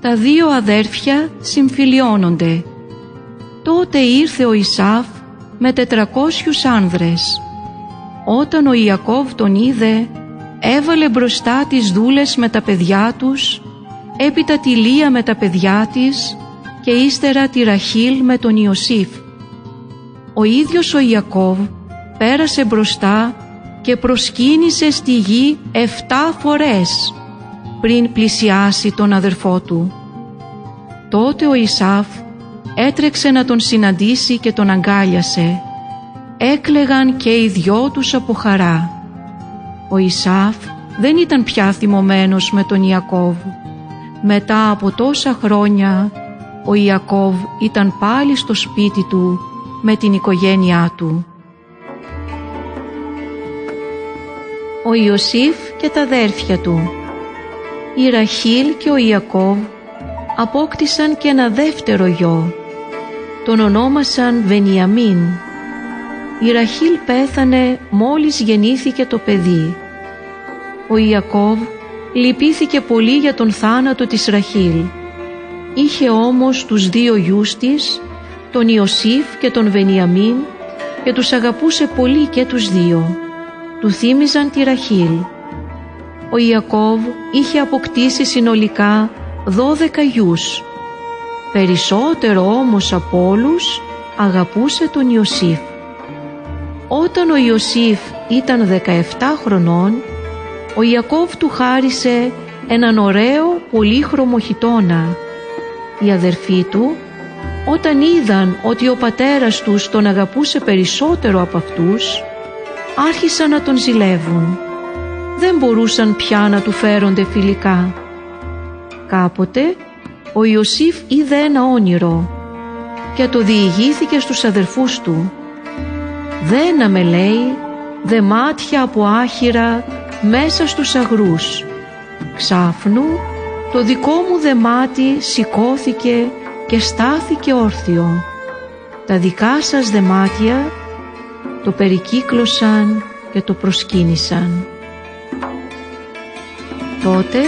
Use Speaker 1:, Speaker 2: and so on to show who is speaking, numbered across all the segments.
Speaker 1: Τα δύο αδέρφια συμφιλιώνονται. Τότε ήρθε ο Ισάφ με τετρακόσιους άνδρες. Όταν ο Ιακώβ τον είδε, έβαλε μπροστά τις δούλες με τα παιδιά τους, έπειτα τη Λία με τα παιδιά της και ύστερα τη Ραχήλ με τον Ιωσήφ. Ο ίδιος ο Ιακώβ πέρασε μπροστά και προσκύνησε στη γη εφτά φορές πριν πλησιάσει τον αδερφό του. Τότε ο Ισάφ έτρεξε να τον συναντήσει και τον αγκάλιασε. Έκλεγαν και οι δυο τους από χαρά. Ο Ισάφ δεν ήταν πια θυμωμένος με τον Ιακώβ. Μετά από τόσα χρόνια ο Ιακώβ ήταν πάλι στο σπίτι του με την οικογένειά του. Ο Ιωσήφ και τα αδέρφια του Η Ραχήλ και ο Ιακώβ απόκτησαν και ένα δεύτερο γιο. Τον ονόμασαν Βενιαμίν. Η Ραχήλ πέθανε μόλις γεννήθηκε το παιδί. Ο Ιακώβ λυπήθηκε πολύ για τον θάνατο της Ραχήλ. Είχε όμως τους δύο γιους της, τον Ιωσήφ και τον Βενιαμίν και τους αγαπούσε πολύ και τους δύο. Του θύμιζαν τη Ραχήλ. Ο Ιακώβ είχε αποκτήσει συνολικά δώδεκα γιους. Περισσότερο όμως από όλους αγαπούσε τον Ιωσήφ. Όταν ο Ιωσήφ ήταν 17 χρονών, ο Ιακώβ του χάρισε έναν ωραίο πολύχρωμο χιτώνα. Οι αδερφοί του, όταν είδαν ότι ο πατέρας τους τον αγαπούσε περισσότερο από αυτούς, άρχισαν να τον ζηλεύουν. Δεν μπορούσαν πια να του φέρονται φιλικά. Κάποτε ο Ιωσήφ είδε ένα όνειρο και το διηγήθηκε στους αδερφούς του. «Δέναμε» λέει «δεμάτια από άχυρα μέσα στους αγρούς. Ξάφνου το δικό μου δεμάτι σηκώθηκε και στάθηκε όρθιο. Τα δικά σας δεμάτια το περικύκλωσαν και το προσκύνησαν. Τότε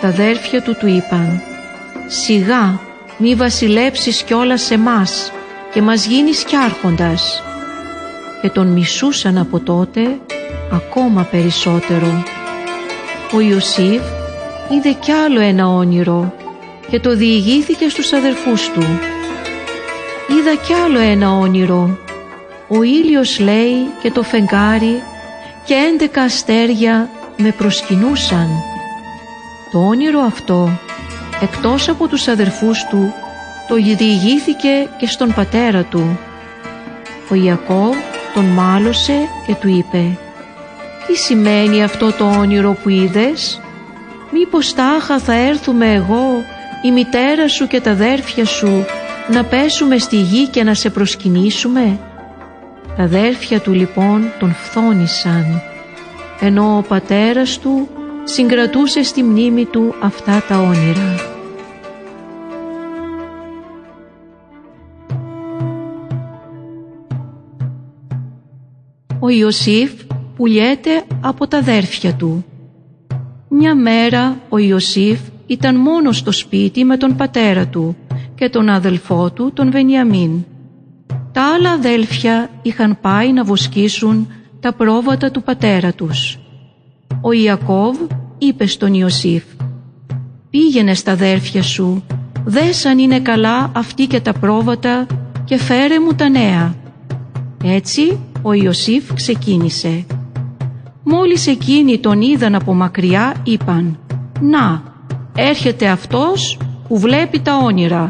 Speaker 1: τα αδέρφια του του είπαν «Σιγά μη βασιλέψεις κιόλας σε μας και μας γίνεις κι άρχοντας» και τον μισούσαν από τότε ακόμα περισσότερο. Ο Ιωσήφ είδε κι άλλο ένα όνειρο και το διηγήθηκε στους αδερφούς του. Είδα κι άλλο ένα όνειρο. Ο ήλιος λέει και το φεγγάρι και έντεκα αστέρια με προσκυνούσαν. Το όνειρο αυτό, εκτός από τους αδερφούς του, το διηγήθηκε και στον πατέρα του. Ο Ιακώβ τον μάλωσε και του είπε «Τι σημαίνει αυτό το όνειρο που είδες» Μήπως τάχα θα έρθουμε εγώ, η μητέρα σου και τα αδέρφια σου να πέσουμε στη γη και να σε προσκυνήσουμε; Τα αδέρφια του λοιπόν τον φθόνησαν, ενώ ο πατέρας του συγκρατούσε στη μνήμη του αυτά τα όνειρα. Ο Ιωσήφ πουλιέται από τα αδέρφια του μια μέρα ο Ιωσήφ ήταν μόνος στο σπίτι με τον πατέρα του και τον αδελφό του τον Βενιαμίν. Τα άλλα αδέλφια είχαν πάει να βοσκήσουν τα πρόβατα του πατέρα τους. Ο Ιακώβ είπε στον Ιωσήφ «Πήγαινε στα αδέρφια σου, δες αν είναι καλά αυτοί και τα πρόβατα και φέρε μου τα νέα». Έτσι ο Ιωσήφ ξεκίνησε. Μόλις εκείνοι τον είδαν από μακριά είπαν «Να, έρχεται αυτός που βλέπει τα όνειρα.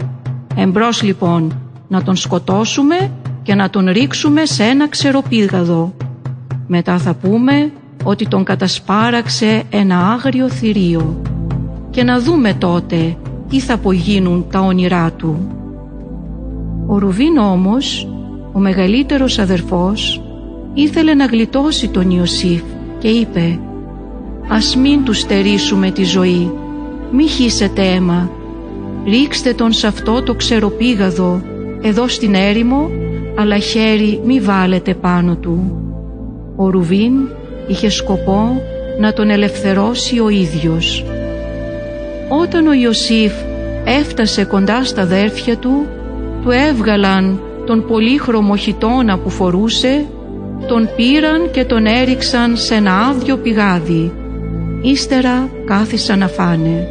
Speaker 1: Εμπρός λοιπόν να τον σκοτώσουμε και να τον ρίξουμε σε ένα ξεροπήγαδο. Μετά θα πούμε ότι τον κατασπάραξε ένα άγριο θηρίο και να δούμε τότε τι θα απογίνουν τα όνειρά του. Ο Ρουβίν όμως, ο μεγαλύτερος αδερφός, ήθελε να γλιτώσει τον Ιωσήφ και είπε «Ας μην τους στερήσουμε τη ζωή, μη χύσετε αίμα, ρίξτε τον σε αυτό το ξεροπήγαδο εδώ στην έρημο, αλλά χέρι μη βάλετε πάνω του». Ο Ρουβίν είχε σκοπό να τον ελευθερώσει ο ίδιος. Όταν ο Ιωσήφ έφτασε κοντά στα αδέρφια του, του έβγαλαν τον πολύχρωμο χιτώνα που φορούσε, τον πήραν και τον έριξαν σε ένα άδειο πηγάδι. Ύστερα κάθισαν να φάνε.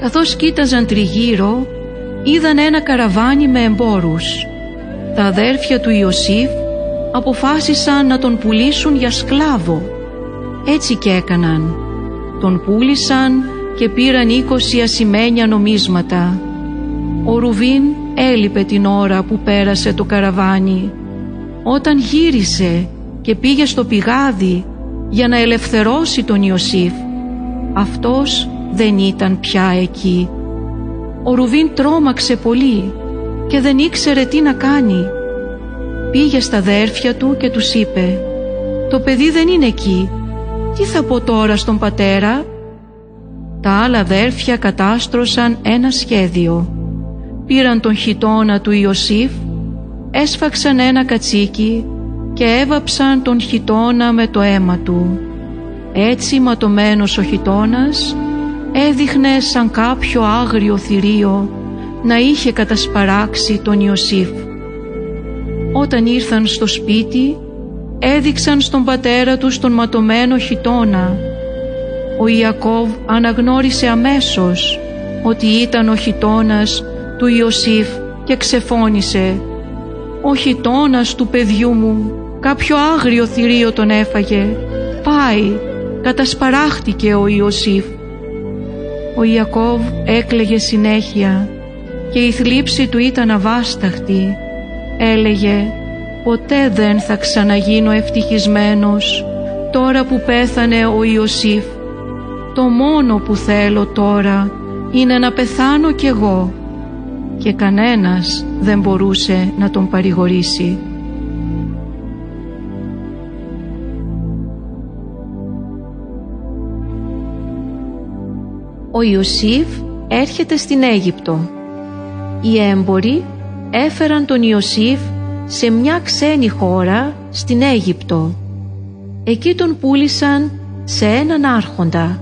Speaker 1: Καθώς κοίταζαν τριγύρω, είδαν ένα καραβάνι με εμπόρους. Τα αδέρφια του Ιωσήφ αποφάσισαν να τον πουλήσουν για σκλάβο. Έτσι και έκαναν. Τον πούλησαν και πήραν είκοσι ασημένια νομίσματα. Ο Ρουβίν έλειπε την ώρα που πέρασε το καραβάνι. Όταν γύρισε και πήγε στο πηγάδι για να ελευθερώσει τον Ιωσήφ, αυτός δεν ήταν πια εκεί. Ο Ρουβίν τρόμαξε πολύ και δεν ήξερε τι να κάνει. Πήγε στα αδέρφια του και τους είπε «Το παιδί δεν είναι εκεί. Τι θα πω τώρα στον πατέρα» Τα άλλα αδέρφια κατάστρωσαν ένα σχέδιο. Πήραν τον χιτώνα του Ιωσήφ, έσφαξαν ένα κατσίκι και έβαψαν τον χιτώνα με το αίμα του. Έτσι ματωμένος ο χιτώνας έδειχνε σαν κάποιο άγριο θηρίο να είχε κατασπαράξει τον Ιωσήφ. Όταν ήρθαν στο σπίτι έδειξαν στον πατέρα τους τον ματωμένο χιτώνα ο Ιακώβ αναγνώρισε αμέσως ότι ήταν ο χιτώνας του Ιωσήφ και ξεφώνησε «Ο χιτώνας του παιδιού μου κάποιο άγριο θηρίο τον έφαγε. Πάει, κατασπαράχτηκε ο Ιωσήφ». Ο Ιακώβ έκλαιγε συνέχεια και η θλίψη του ήταν αβάσταχτη. Έλεγε «Ποτέ δεν θα ξαναγίνω ευτυχισμένος τώρα που πέθανε ο Ιωσήφ το μόνο που θέλω τώρα είναι να πεθάνω κι εγώ και κανένας δεν μπορούσε να τον παρηγορήσει. Ο Ιωσήφ έρχεται στην Αίγυπτο. Οι έμποροι έφεραν τον Ιωσήφ σε μια ξένη χώρα στην Αίγυπτο. Εκεί τον πούλησαν σε έναν άρχοντα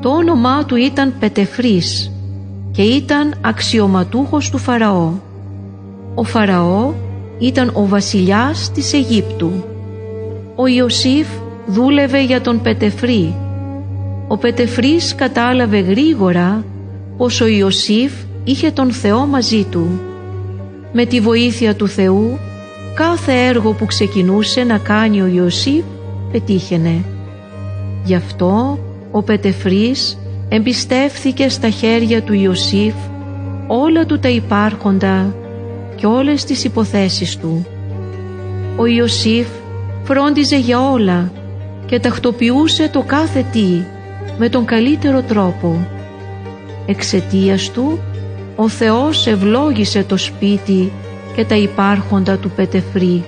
Speaker 1: το όνομά του ήταν Πετεφρής και ήταν αξιωματούχος του Φαραώ. Ο Φαραώ ήταν ο βασιλιάς της Αιγύπτου. Ο Ιωσήφ δούλευε για τον Πετεφρή. Ο Πετεφρής κατάλαβε γρήγορα πως ο Ιωσήφ είχε τον Θεό μαζί του. Με τη βοήθεια του Θεού κάθε έργο που ξεκινούσε να κάνει ο Ιωσήφ πετύχαινε. Γι' αυτό ο Πετεφρής εμπιστεύθηκε στα χέρια του Ιωσήφ όλα του τα υπάρχοντα και όλες τις υποθέσεις του. Ο Ιωσήφ φρόντιζε για όλα και τακτοποιούσε το κάθε τι με τον καλύτερο τρόπο. Εξαιτίας του, ο Θεός ευλόγησε το σπίτι και τα υπάρχοντα του Πετεφρή.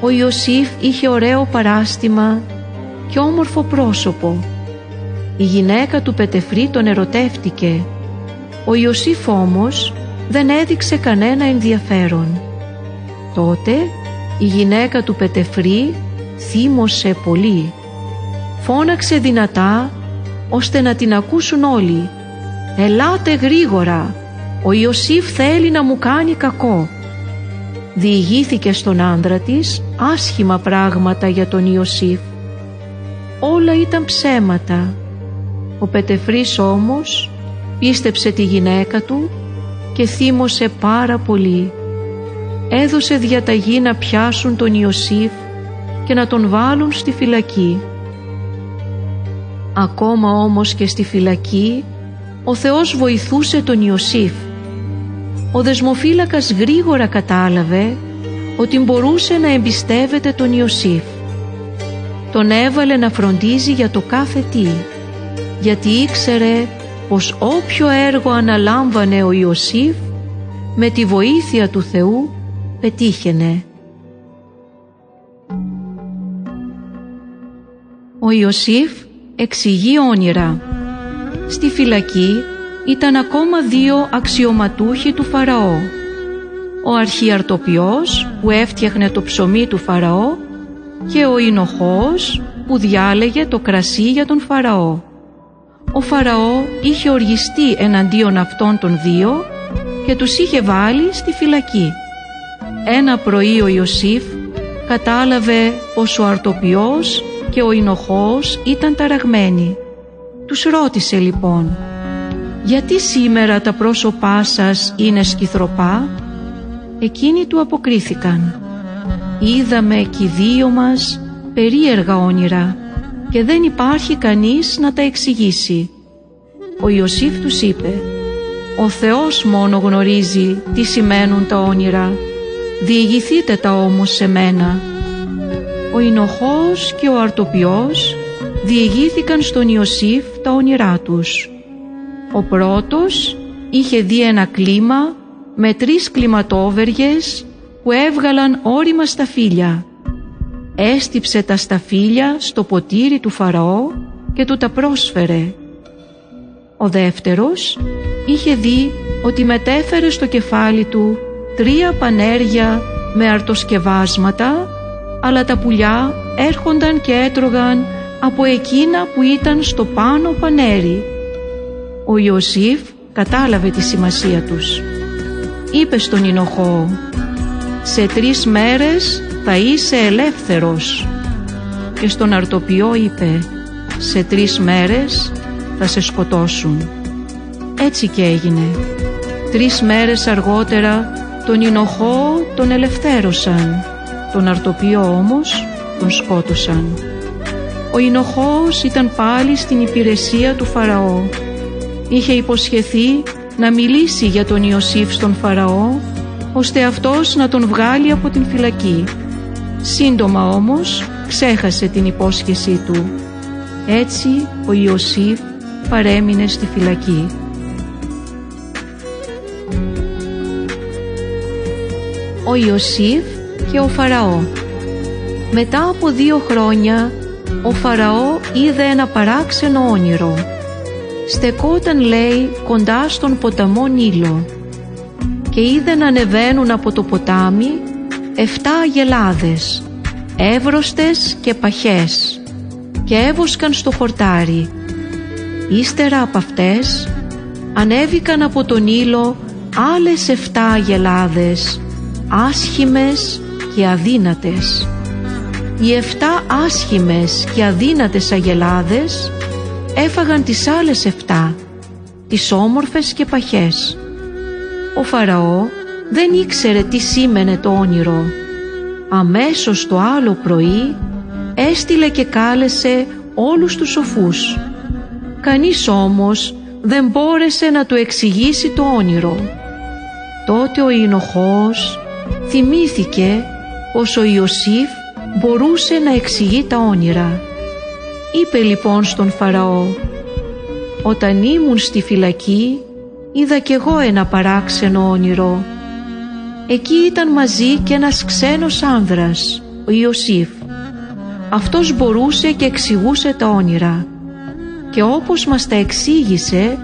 Speaker 1: Ο Ιωσήφ είχε ωραίο παράστημα και όμορφο πρόσωπο. Η γυναίκα του Πετεφρή τον ερωτεύτηκε. Ο Ιωσήφ όμως δεν έδειξε κανένα ενδιαφέρον. Τότε η γυναίκα του Πετεφρή θύμωσε πολύ. Φώναξε δυνατά ώστε να την ακούσουν όλοι. «Ελάτε γρήγορα, ο Ιωσήφ θέλει να μου κάνει κακό». Διηγήθηκε στον άντρα της άσχημα πράγματα για τον Ιωσήφ όλα ήταν ψέματα. Ο Πετεφρής όμως πίστεψε τη γυναίκα του και θύμωσε πάρα πολύ. Έδωσε διαταγή να πιάσουν τον Ιωσήφ και να τον βάλουν στη φυλακή. Ακόμα όμως και στη φυλακή ο Θεός βοηθούσε τον Ιωσήφ. Ο δεσμοφύλακας γρήγορα κατάλαβε ότι μπορούσε να εμπιστεύεται τον Ιωσήφ τον έβαλε να φροντίζει για το κάθε τι, γιατί ήξερε πως όποιο έργο αναλάμβανε ο Ιωσήφ, με τη βοήθεια του Θεού πετύχαινε. Ο Ιωσήφ εξηγεί όνειρα. Στη φυλακή ήταν ακόμα δύο αξιωματούχοι του Φαραώ. Ο αρχιαρτοπιός που έφτιαχνε το ψωμί του Φαραώ και ο Ινοχός που διάλεγε το κρασί για τον Φαραώ. ο Φαραώ είχε οργιστεί εναντίον αυτών των δύο και τους είχε βάλει στη φυλακή. Ένα πρωί ο Ιωσήφ κατάλαβε πως ο αρτοπιός και ο Ινοχός ήταν ταραγμένοι. Τους ρώτησε λοιπόν «Γιατί σήμερα τα πρόσωπά σας είναι σκυθροπά» Εκείνοι του αποκρίθηκαν «Είδαμε κι δύο μας περίεργα όνειρα και δεν υπάρχει κανείς να τα εξηγήσει». Ο Ιωσήφ τους είπε «Ο Θεός μόνο γνωρίζει τι σημαίνουν τα όνειρα, διηγηθείτε τα όμως σε μένα». Ο Ινοχός και ο Αρτοπιός διηγήθηκαν στον Ιωσήφ τα όνειρά τους. Ο πρώτος είχε δει ένα κλίμα με τρεις κλιματόβεργες που έβγαλαν όρημα σταφύλια. Έστυψε τα σταφύλια στο ποτήρι του Φαραώ και του τα πρόσφερε. Ο δεύτερος είχε δει ότι μετέφερε στο κεφάλι του τρία πανέρια με αρτοσκευάσματα αλλά τα πουλιά έρχονταν και έτρωγαν από εκείνα που ήταν στο πάνω πανέρι. Ο Ιωσήφ κατάλαβε τη σημασία τους. Είπε στον Ινοχό «Σε τρεις μέρες θα είσαι ελεύθερος» και στον Αρτοπιό είπε «Σε τρεις μέρες θα σε σκοτώσουν». Έτσι και έγινε. Τρεις μέρες αργότερα τον Ινοχό τον ελευθέρωσαν, τον Αρτοπιό όμως τον σκότωσαν. Ο Ινοχός ήταν πάλι στην υπηρεσία του Φαραώ. Είχε υποσχεθεί να μιλήσει για τον Ιωσήφ στον Φαραώ, ώστε αυτός να τον βγάλει από την φυλακή. Σύντομα όμως ξέχασε την υπόσχεσή του. Έτσι ο Ιωσήφ παρέμεινε στη φυλακή. Ο Ιωσήφ και ο Φαραώ Μετά από δύο χρόνια ο Φαραώ είδε ένα παράξενο όνειρο. Στεκόταν λέει κοντά στον ποταμό Νείλο και είδε να ανεβαίνουν από το ποτάμι εφτά αγελάδες, εύρωστες και παχές και έβοσκαν στο χορτάρι. Ύστερα από αυτές ανέβηκαν από τον Νείλο άλλες εφτά αγελάδες, άσχημες και αδύνατες οι εφτά άσχημες και αδύνατες αγελάδες έφαγαν τις άλλες εφτά, τις όμορφες και παχές. Ο Φαραώ δεν ήξερε τι σήμαινε το όνειρο. Αμέσως το άλλο πρωί έστειλε και κάλεσε όλους τους σοφούς. Κανείς όμως δεν μπόρεσε να του εξηγήσει το όνειρο. Τότε ο Ινοχός θυμήθηκε πως ο Ιωσήφ μπορούσε να εξηγεί τα όνειρα. Είπε λοιπόν στον Φαραώ «Όταν ήμουν στη φυλακή είδα κι εγώ ένα παράξενο όνειρο. Εκεί ήταν μαζί και ένας ξένος άνδρας, ο Ιωσήφ. Αυτός μπορούσε και εξηγούσε τα όνειρα και όπως μας τα εξήγησε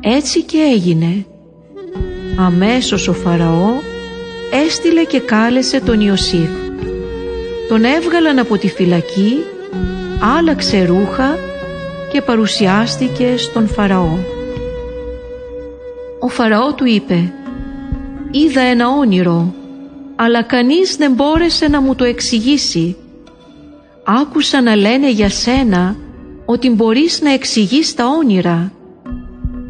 Speaker 1: έτσι και έγινε. Αμέσως ο Φαραώ έστειλε και κάλεσε τον Ιωσήφ τον έβγαλαν από τη φυλακή, άλλαξε ρούχα και παρουσιάστηκε στον Φαραώ. Ο Φαραώ του είπε «Είδα ένα όνειρο, αλλά κανείς δεν μπόρεσε να μου το εξηγήσει. Άκουσα να λένε για σένα ότι μπορείς να εξηγείς τα όνειρα».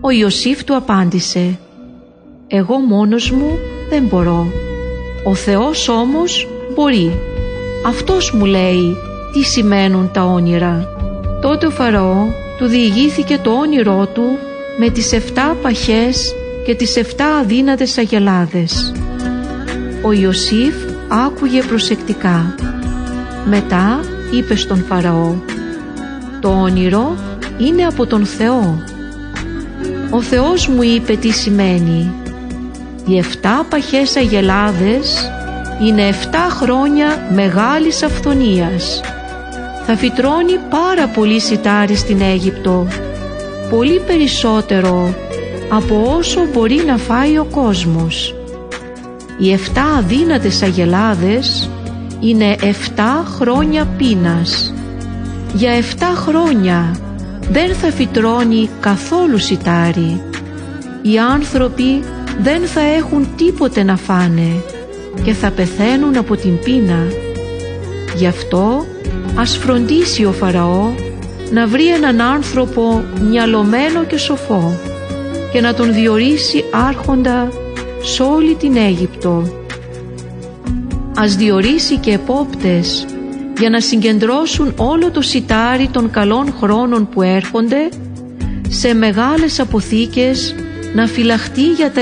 Speaker 1: Ο Ιωσήφ του απάντησε «Εγώ μόνος μου δεν μπορώ, ο Θεός όμως μπορεί». Αυτός μου λέει τι σημαίνουν τα όνειρα. Τότε ο Φαραώ του διηγήθηκε το όνειρό του με τις 7 παχές και τις 7 αδύνατες αγελάδες. Ο Ιωσήφ άκουγε προσεκτικά. Μετά είπε στον Φαραώ «Το όνειρο είναι από τον Θεό». Ο Θεός μου είπε τι σημαίνει. Οι 7 παχές αγελάδες είναι 7 χρόνια μεγάλης αυθονίας. Θα φυτρώνει πάρα πολύ σιτάρι στην Αίγυπτο, πολύ περισσότερο από όσο μπορεί να φάει ο κόσμος. Οι 7 αδύνατες αγελάδες είναι 7 χρόνια πείνας. Για 7 χρόνια δεν θα φυτρώνει καθόλου σιτάρι. Οι άνθρωποι δεν θα έχουν τίποτε να φάνε και θα πεθαίνουν από την πείνα. Γι' αυτό ας φροντίσει ο Φαραώ να βρει έναν άνθρωπο μυαλωμένο και σοφό και να τον διορίσει άρχοντα σε όλη την Αίγυπτο. Ας διορίσει και επόπτες για να συγκεντρώσουν όλο το σιτάρι των καλών χρόνων που έρχονται σε μεγάλες αποθήκες να φυλαχτεί για τα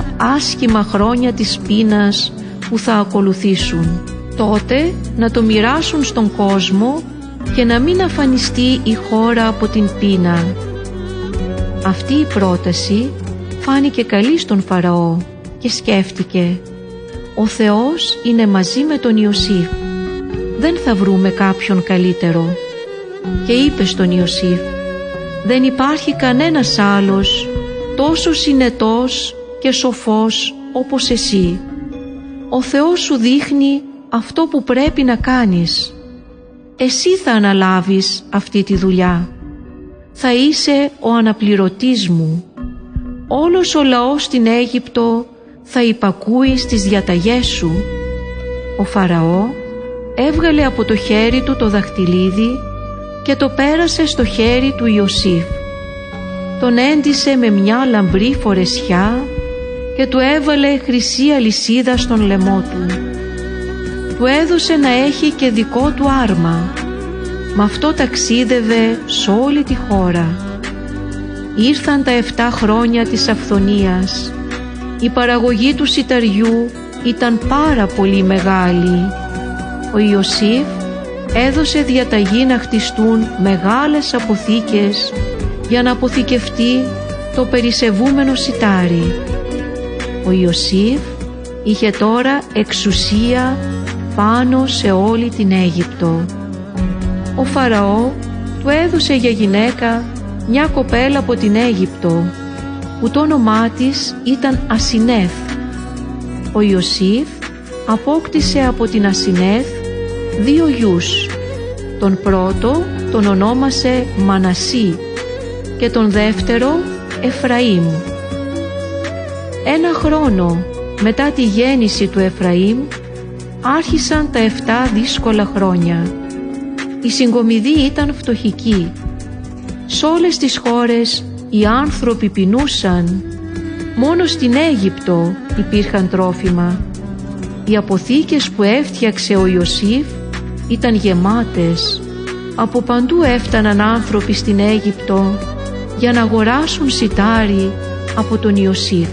Speaker 1: 7 άσχημα χρόνια της πείνας που θα ακολουθήσουν. Τότε να το μοιράσουν στον κόσμο και να μην αφανιστεί η χώρα από την πείνα. Αυτή η πρόταση φάνηκε καλή στον Φαραώ και σκέφτηκε «Ο Θεός είναι μαζί με τον Ιωσήφ, δεν θα βρούμε κάποιον καλύτερο». Και είπε στον Ιωσήφ «Δεν υπάρχει κανένας άλλος τόσο συνετός και σοφός όπως εσύ. Ο Θεός σου δείχνει αυτό που πρέπει να κάνεις. Εσύ θα αναλάβεις αυτή τη δουλειά. Θα είσαι ο αναπληρωτής μου. Όλος ο λαός στην Αίγυπτο θα υπακούει στις διαταγές σου. Ο Φαραώ έβγαλε από το χέρι του το δαχτυλίδι και το πέρασε στο χέρι του Ιωσήφ τον έντισε με μια λαμπρή φορεσιά και του έβαλε χρυσή αλυσίδα στον λαιμό του. Του έδωσε να έχει και δικό του άρμα. Μ' αυτό ταξίδευε σε όλη τη χώρα. Ήρθαν τα 7 χρόνια της αυθονίας. Η παραγωγή του σιταριού ήταν πάρα πολύ μεγάλη. Ο Ιωσήφ έδωσε διαταγή να χτιστούν μεγάλες αποθήκες για να αποθηκευτεί το περισεβούμενο σιτάρι. Ο Ιωσήφ είχε τώρα εξουσία πάνω σε όλη την Αίγυπτο. Ο Φαραώ του έδωσε για γυναίκα μια κοπέλα από την Αίγυπτο που το όνομά της ήταν Ασινέθ. Ο Ιωσήφ απόκτησε από την Ασινέθ δύο γιους. Τον πρώτο τον ονόμασε Μανασί και τον δεύτερο Εφραήμ. Ένα χρόνο μετά τη γέννηση του Εφραήμ άρχισαν τα 7 δύσκολα χρόνια. Η συγκομιδή ήταν φτωχική. Σ' όλες τις χώρες οι άνθρωποι πεινούσαν. Μόνο στην Αίγυπτο υπήρχαν τρόφιμα. Οι αποθήκες που έφτιαξε ο Ιωσήφ ήταν γεμάτες. Από παντού έφταναν άνθρωποι στην Αίγυπτο για να αγοράσουν σιτάρι από τον Ιωσήφ.